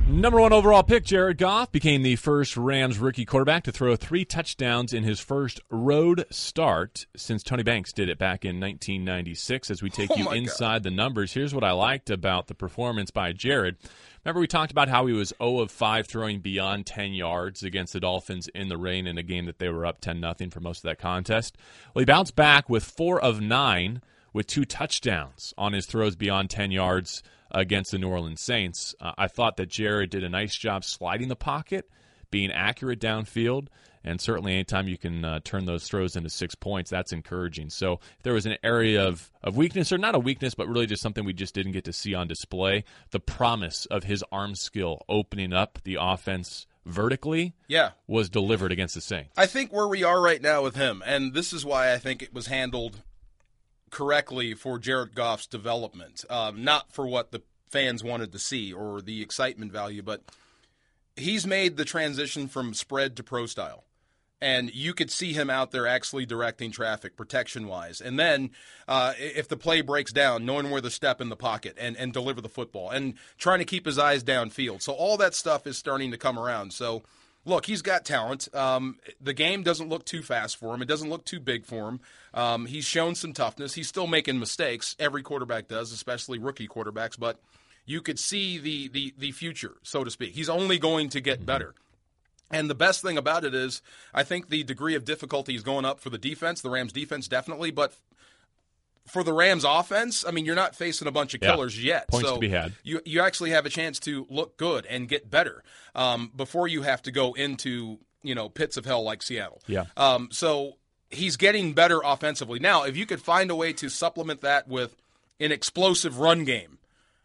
Number one overall pick, Jared Goff, became the first Rams rookie quarterback to throw three touchdowns in his first road start since Tony Banks did it back in 1996. As we take <laughs> Oh you my God. inside the numbers, here's what I liked about the performance by Jared. Remember, we talked about how he was 0 of 5 throwing beyond 10 yards against the Dolphins in the rain in a game that they were up 10 nothing for most of that contest. Well, he bounced back with 4 of 9 with two touchdowns on his throws beyond 10 yards against the New Orleans Saints. Uh, I thought that Jared did a nice job sliding the pocket, being accurate downfield. And certainly, anytime you can uh, turn those throws into six points, that's encouraging. So, if there was an area of, of weakness, or not a weakness, but really just something we just didn't get to see on display, the promise of his arm skill opening up the offense vertically Yeah. was delivered against the Saints. I think where we are right now with him, and this is why I think it was handled correctly for Jared Goff's development, um, not for what the fans wanted to see or the excitement value, but he's made the transition from spread to pro style. And you could see him out there actually directing traffic protection wise. And then uh, if the play breaks down, knowing where to step in the pocket and, and deliver the football and trying to keep his eyes downfield. So all that stuff is starting to come around. So look, he's got talent. Um, the game doesn't look too fast for him. It doesn't look too big for him. Um, he's shown some toughness. He's still making mistakes. Every quarterback does, especially rookie quarterbacks. But you could see the the the future, so to speak. He's only going to get better. And the best thing about it is, I think the degree of difficulty is going up for the defense, the Rams defense definitely, but for the Rams offense, I mean, you're not facing a bunch of Yeah. killers yet. Points so to be had. You you actually have a chance to look good and get better um, before you have to go into you know pits of hell like Seattle. Yeah. Um, so he's getting better offensively now. If you could find a way to supplement that with an explosive run game.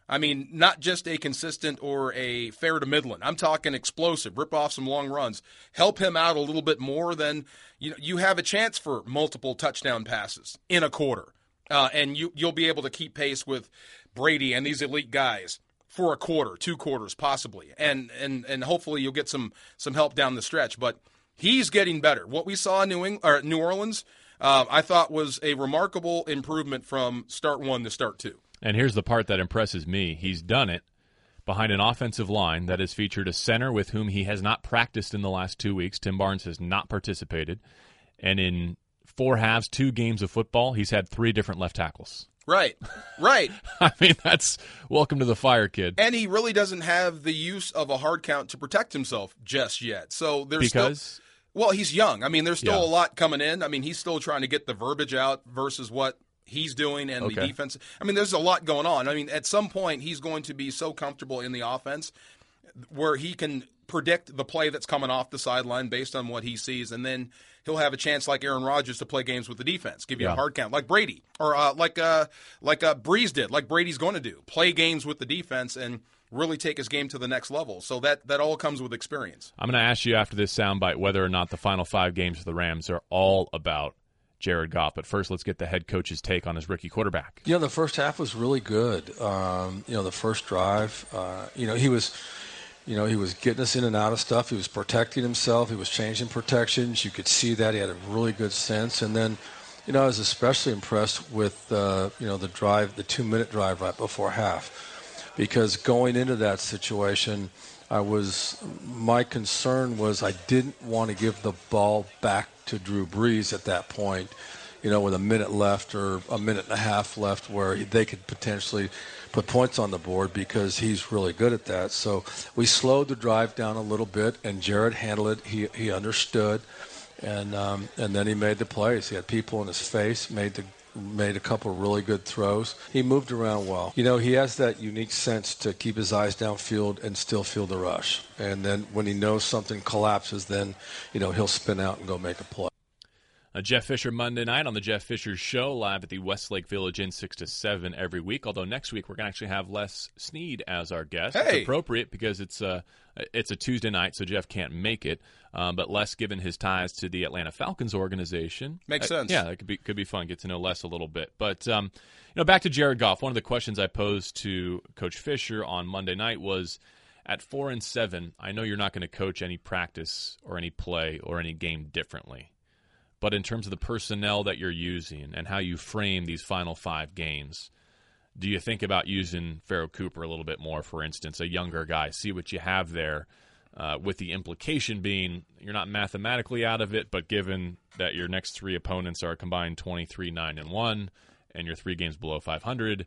I mean, not just a consistent or a fair to Midland. I'm talking explosive. Rip off some long runs. Help him out a little bit more. Then you know you have a chance for multiple touchdown passes in a quarter, uh, and you you'll be able to keep pace with Brady and these elite guys for a quarter, two quarters possibly, and and and hopefully you'll get some some help down the stretch. But he's getting better. What we saw in New England or New Orleans, uh, I thought was a remarkable improvement from start one to start two. And here's the part that impresses me. He's done it behind an offensive line that has featured a center with whom he has not practiced in the last two weeks. Tim Barnes has not participated. And in four halves, two games of football, he's had three different left tackles. Right, right. <laughs> I mean, that's welcome to the fire, kid. and he really doesn't have the use of a hard count to protect himself just yet. So there's still, Because well, he's young. I mean, there's still Yeah. a lot coming in. I mean, he's still trying to get the verbiage out versus what he's doing and the defense. I mean, there's a lot going on. I mean, at some point, he's going to be so comfortable in the offense where he can predict the play that's coming off the sideline based on what he sees, and then he'll have a chance, like Aaron Rodgers, to play games with the defense, give you Yeah. a hard count, like Brady or uh, like uh, like uh, Brees did, like Brady's going to do, play games with the defense and really take his game to the next level. So that that all comes with experience. I'm going to ask you after this soundbite whether or not the final five games of the Rams are all about Jared Goff. But first, let's get the head coach's take on his rookie quarterback. You know, the first half was really good. Um, you know, the first drive, uh, you know, he was, you know, he was getting us in and out of stuff. He was protecting himself. He was changing protections. You could see that he had a really good sense. And then, you know, I was especially impressed with, uh, you know, the drive, the two-minute drive right before half, because going into that situation, I was my concern was I didn't want to give the ball back to Drew Brees at that point you know, with a minute left or a minute and a half left where they could potentially put points on the board because he's really good at that. So we slowed the drive down a little bit, and Jared handled it. He he understood, and um, and then he made the plays. He had people in his face, made the made a couple really good throws. He moved around well. You know, he has that unique sense to keep his eyes downfield and still feel the rush. And then when he knows something collapses, then you know he'll spin out and go make a play. Uh, Jeff Fisher Monday night on the Jeff Fisher Show, live at the Westlake Village Inn, six to seven every week. Although next week we're going to actually have Les Snead as our guest. Hey! It's appropriate because it's a it's a Tuesday night, so Jeff can't make it. Um, but Les, given his ties to the Atlanta Falcons organization, Makes uh, sense. yeah, that could be could be fun. Get to know Les a little bit. But um, you know, back to Jared Goff. One of the questions I posed to Coach Fisher on Monday night was. At four and seven, I know you're not going to coach any practice or any play or any game differently but in terms of the personnel that you're using and how you frame these final five games, do you think about using Pharoh Cooper a little bit more, for instance, a younger guy, see what you have there, uh, with the implication being you're not mathematically out of it, but given that your next three opponents are combined 23, 9, and 1, and you're three games below 500,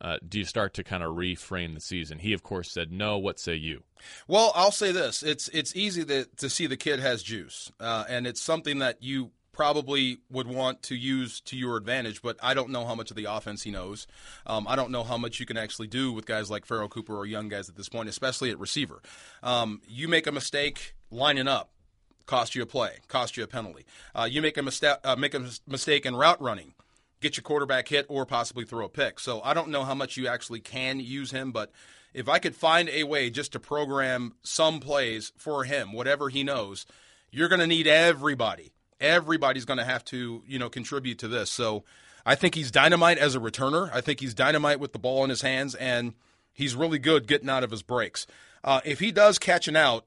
uh, do you start to kind of reframe the season? He, of course, said no. What say you? Well, I'll say this: it's it's easy to to see the kid has juice, uh, and it's something that you probably would want to use to your advantage. But I don't know how much of the offense he knows. Um, I don't know how much you can actually do with guys like Pharoh Cooper or young guys at this point, especially at receiver. Um, you make a mistake, lining up cost you a play, cost you a penalty. Uh, you make a mistake, uh, make a mis- mistake in route running, get your quarterback hit or possibly throw a pick. So I don't know how much you actually can use him, but if I could find a way just to program some plays for him, whatever he knows, you're going to need everybody. Everybody's going to have to, you know, contribute to this. So I think he's dynamite as a returner. I think he's dynamite with the ball in his hands, and he's really good getting out of his breaks. Uh, if he does catch an out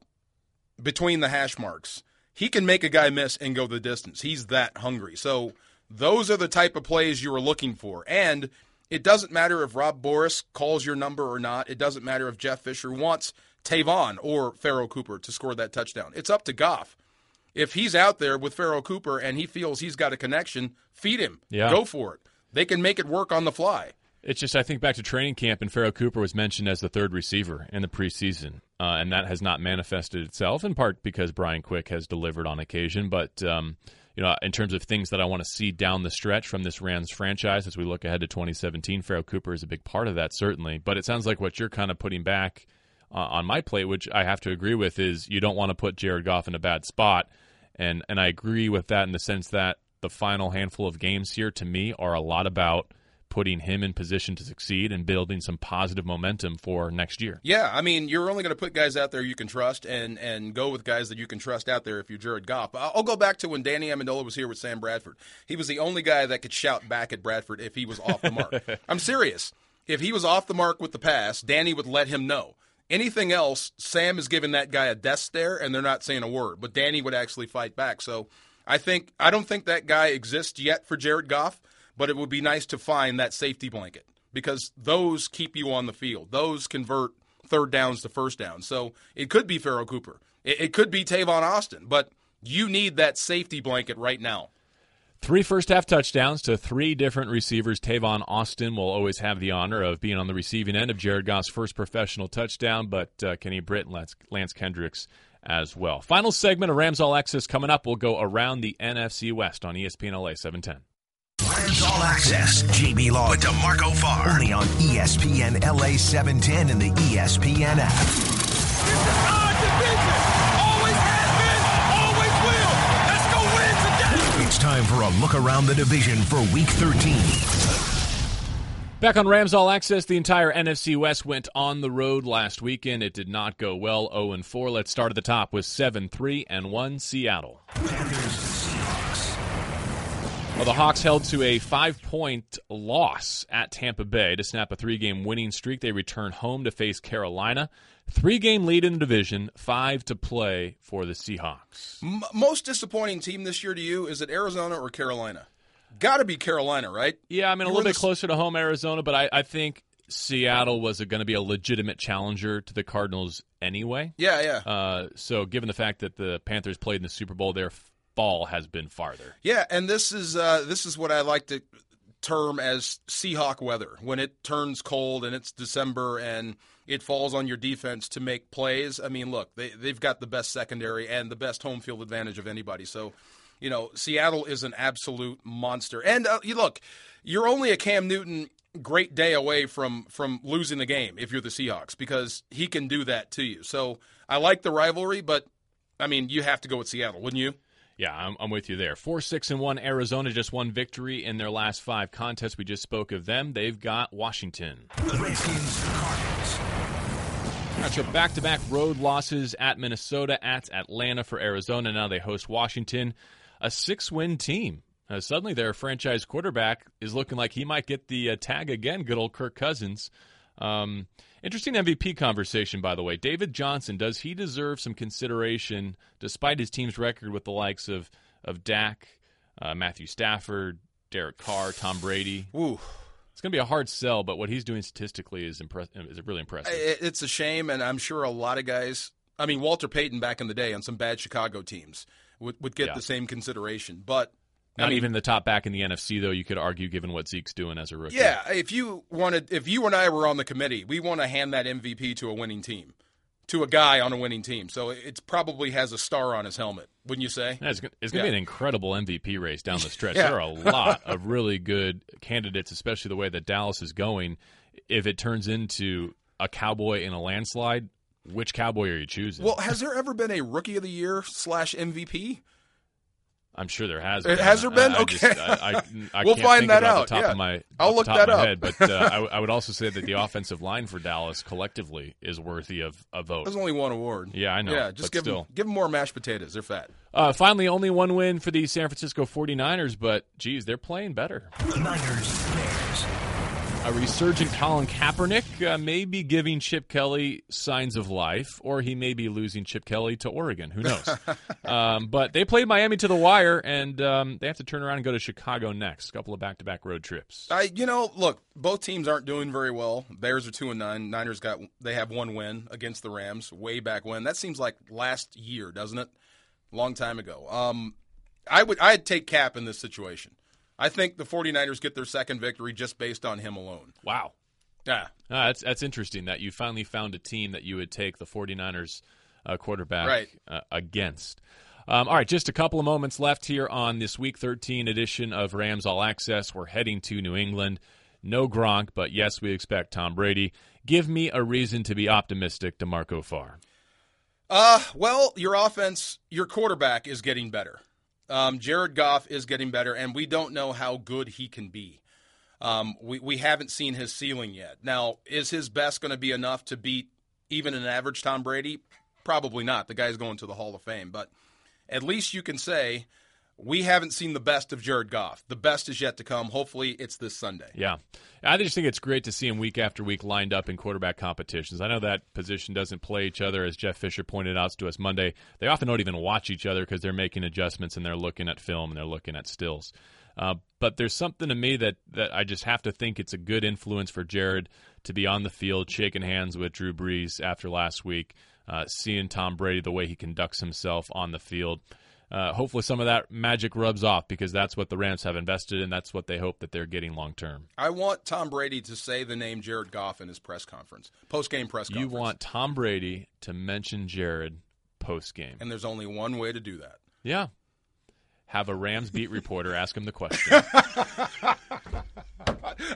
between the hash marks, he can make a guy miss and go the distance. He's that hungry. So those are the type of plays you are looking for. And it doesn't matter if Rob Boras calls your number or not. It doesn't matter if Jeff Fisher wants Tavon or Pharoh Cooper to score that touchdown. It's up to Goff. If he's out there with Pharoh Cooper and he feels he's got a connection, feed him. Yeah. Go for it. They can make it work on the fly. It's just I think back to training camp, and Pharoh Cooper was mentioned as the third receiver in the preseason, uh, and that has not manifested itself in part because Brian Quick has delivered on occasion. But um, you know, in terms of things that I want to see down the stretch from this Rams franchise as we look ahead to 2017, Pharoh Cooper is a big part of that certainly. But it sounds like what you're kind of putting back uh, on my plate, which I have to agree with, is you don't want to put Jared Goff in a bad spot, and and I agree with that in the sense that the final handful of games here to me are a lot about putting him in position to succeed and building some positive momentum for next year. Yeah, I mean, you're only going to put guys out there you can trust and and go with guys that you can trust out there if you're Jared Goff. I'll I'll go back to when Danny Amendola was here with Sam Bradford. He was the only guy that could shout back at Bradford if he was off the mark. <laughs> I'm serious. If he was off the mark with the pass, Danny would let him know. Anything else, Sam is giving that guy a death stare and they're not saying a word. But Danny would actually fight back. So I think I don't think that guy exists yet for Jared Goff but it would be nice to find that safety blanket because those keep you on the field. Those convert third downs to first downs. So it could be Pharoh Cooper. It, it could be Tavon Austin, but you need that safety blanket right now. Three first half touchdowns to three different receivers. Tavon Austin will always have the honor of being on the receiving end of Jared Goff's first professional touchdown, but uh, Kenny Britt and Lance, Lance Kendricks as well. Final segment of Rams All Access coming up. We'll go around the NFC West on ESPN LA 710. Rams All Access. JB Long DeMarco Farr. Only on ESPN LA 710 and the ESPN app. Time for a look around the division for Week 13. Back on Rams All Access, the entire NFC West went on the road last weekend. It did not go well. 0 and 4. Let's start at the top with 7 3 and 1 Seattle. Well, the Hawks held to a five point loss at Tampa Bay to snap a three game winning streak. They return home to face Carolina. Three game lead in the division, five to play for the Seahawks. M- most disappointing team this year to you is it Arizona or Carolina? Got to be Carolina, right? Yeah, I mean, a little bit the- closer to home, Arizona, but I, I think Seattle was going to be a legitimate challenger to the Cardinals anyway. Yeah, yeah. Uh, so, given the fact that the Panthers played in the Super Bowl, their fall has been farther. Yeah, and this is uh, this is what I like to term as Seahawk weather. When it turns cold and it's December and it falls on your defense to make plays. I mean, look, they they've got the best secondary and the best home field advantage of anybody. So, you know, Seattle is an absolute monster. And uh, you look, you're only a Cam Newton great day away from from losing the game if you're the Seahawks because he can do that to you. So, I like the rivalry, but I mean, you have to go with Seattle, wouldn't you? Yeah, I'm, I'm with you there. Four, six, and one. Arizona just one victory in their last five contests. We just spoke of them. They've got Washington. Redskins, Back-to-back road losses at Minnesota, at Atlanta for Arizona. Now they host Washington, a six-win team. Uh, suddenly, their franchise quarterback is looking like he might get the uh, tag again. Good old Kirk Cousins. Um, interesting MVP conversation, by the way. David Johnson does he deserve some consideration despite his team's record with the likes of of Dak, uh, Matthew Stafford, Derek Carr, Tom Brady? Ooh. It's going to be a hard sell, but what he's doing statistically is impre- is really impressive. It's a shame, and I'm sure a lot of guys. I mean, Walter Payton back in the day on some bad Chicago teams would, would get Yeah. the same consideration. But Not I mean, even the top back in the NFC, though. You could argue, given what Zeke's doing as a rookie. yeah, if you wanted, if you and I were on the committee, we want to hand that MVP to a winning team, to a guy on a winning team. So it probably has a star on his helmet, wouldn't you say? Yeah, it's going to be an incredible MVP race down the stretch. Yeah. There are a <laughs> lot of really good candidates, especially the way that Dallas is going. If it turns into a cowboy in a landslide, which Cowboy are you choosing? Well, has there ever been a Rookie of the Year slash MVP? I'm sure there has. It been. has there been? I, I Okay. just- I, I, I <laughs> We'll can't find think that of it off out, The top yeah. of my, I'll look top that up. Head, but uh, I, <laughs> w- I would also say that the offensive line for Dallas collectively is worthy of a vote. There's only one award. Yeah, I know, Yeah, just give still. them give 'em more mashed potatoes. They're fat. Uh, finally, only one win for the San Francisco 49ers, but geez, they're playing better. Niners, Bears. A resurgent Colin Kaepernick uh, may be giving Chip Kelly signs of life, or he may be losing Chip Kelly to Oregon. Who knows? <laughs> um, but they played Miami to the wire, and um, they have to turn around and go to Chicago next. A couple of back-to-back road trips. I, you know, look, both teams aren't doing very well. Bears are two and nine. Niners got they have one win against the Rams way back when. That seems like last year, doesn't it? Long time ago. Um, I would I'd take Cap in this situation. I think the 49ers get their second victory just based on him alone. Wow. Yeah. Ah, that's that's interesting that you finally found a team that you would take the 49ers uh, quarterback Right. uh, against. Um, all right, just a couple of moments left here on this Week 13 edition of Rams All Access. We're heading to New England. No Gronk, but yes, we expect Tom Brady. Give me a reason to be optimistic, DeMarco Farr. Uh, well, your offense, your quarterback is getting better. Um, Jared Goff is getting better, and we don't know how good he can be. Um, we, we haven't seen his ceiling yet. Now, is his best going to be enough to beat even an average Tom Brady? Probably not. The guy's going to the Hall of Fame. But at least you can say we haven't seen the best of Jared Goff. The best is yet to come. Hopefully, it's this Sunday. Yeah. I just think it's great to see him week after week lined up in quarterback competitions. I know that position doesn't play each other, as Jeff Fisher pointed out to us Monday. They often don't even watch each other because they're making adjustments and they're looking at film and they're looking at stills. Uh, but there's something to me that, that I just have to think it's a good influence for Jared to be on the field, shaking hands with Drew Brees after last week, uh, seeing Tom Brady the way he conducts himself on the field. Uh, hopefully, some of that magic rubs off because that's what the Rams have invested in. That's what they hope that they're getting long term. I want Tom Brady to say the name Jared Goff in his press conference, post game press conference. You want Tom Brady to mention Jared post game. and there's only one way to do that. Yeah. Have a Rams beat reporter ask him the question. <laughs>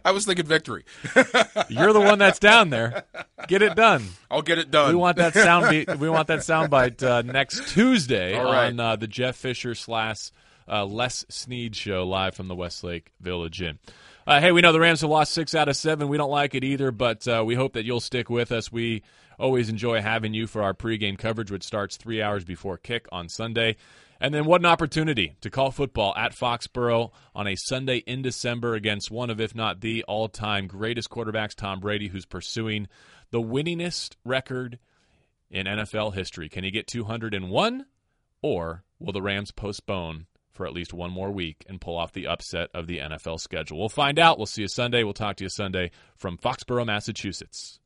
I was thinking victory. <laughs> You're the one that's down there. Get it done. I'll get it done. We want that sound beat. We want that soundbite uh, next Tuesday right. on uh, the Jeff Fisher slash uh, Les Snead show live from the Westlake Village Inn. Uh, hey, we know the Rams have lost six out of seven. We don't like it either, but uh, we hope that you'll stick with us. We always enjoy having you for our pregame coverage, which starts three hours before kick on Sunday. And then what an opportunity to call football at Foxborough on a Sunday in December against one of, if not the all time greatest quarterbacks, Tom Brady, who's pursuing the winningest record in NFL history. Can he get 201? Or will the Rams postpone for at least one more week and pull off the upset of the NFL schedule? We'll find out. We'll see you Sunday. We'll talk to you Sunday from Foxborough, Massachusetts.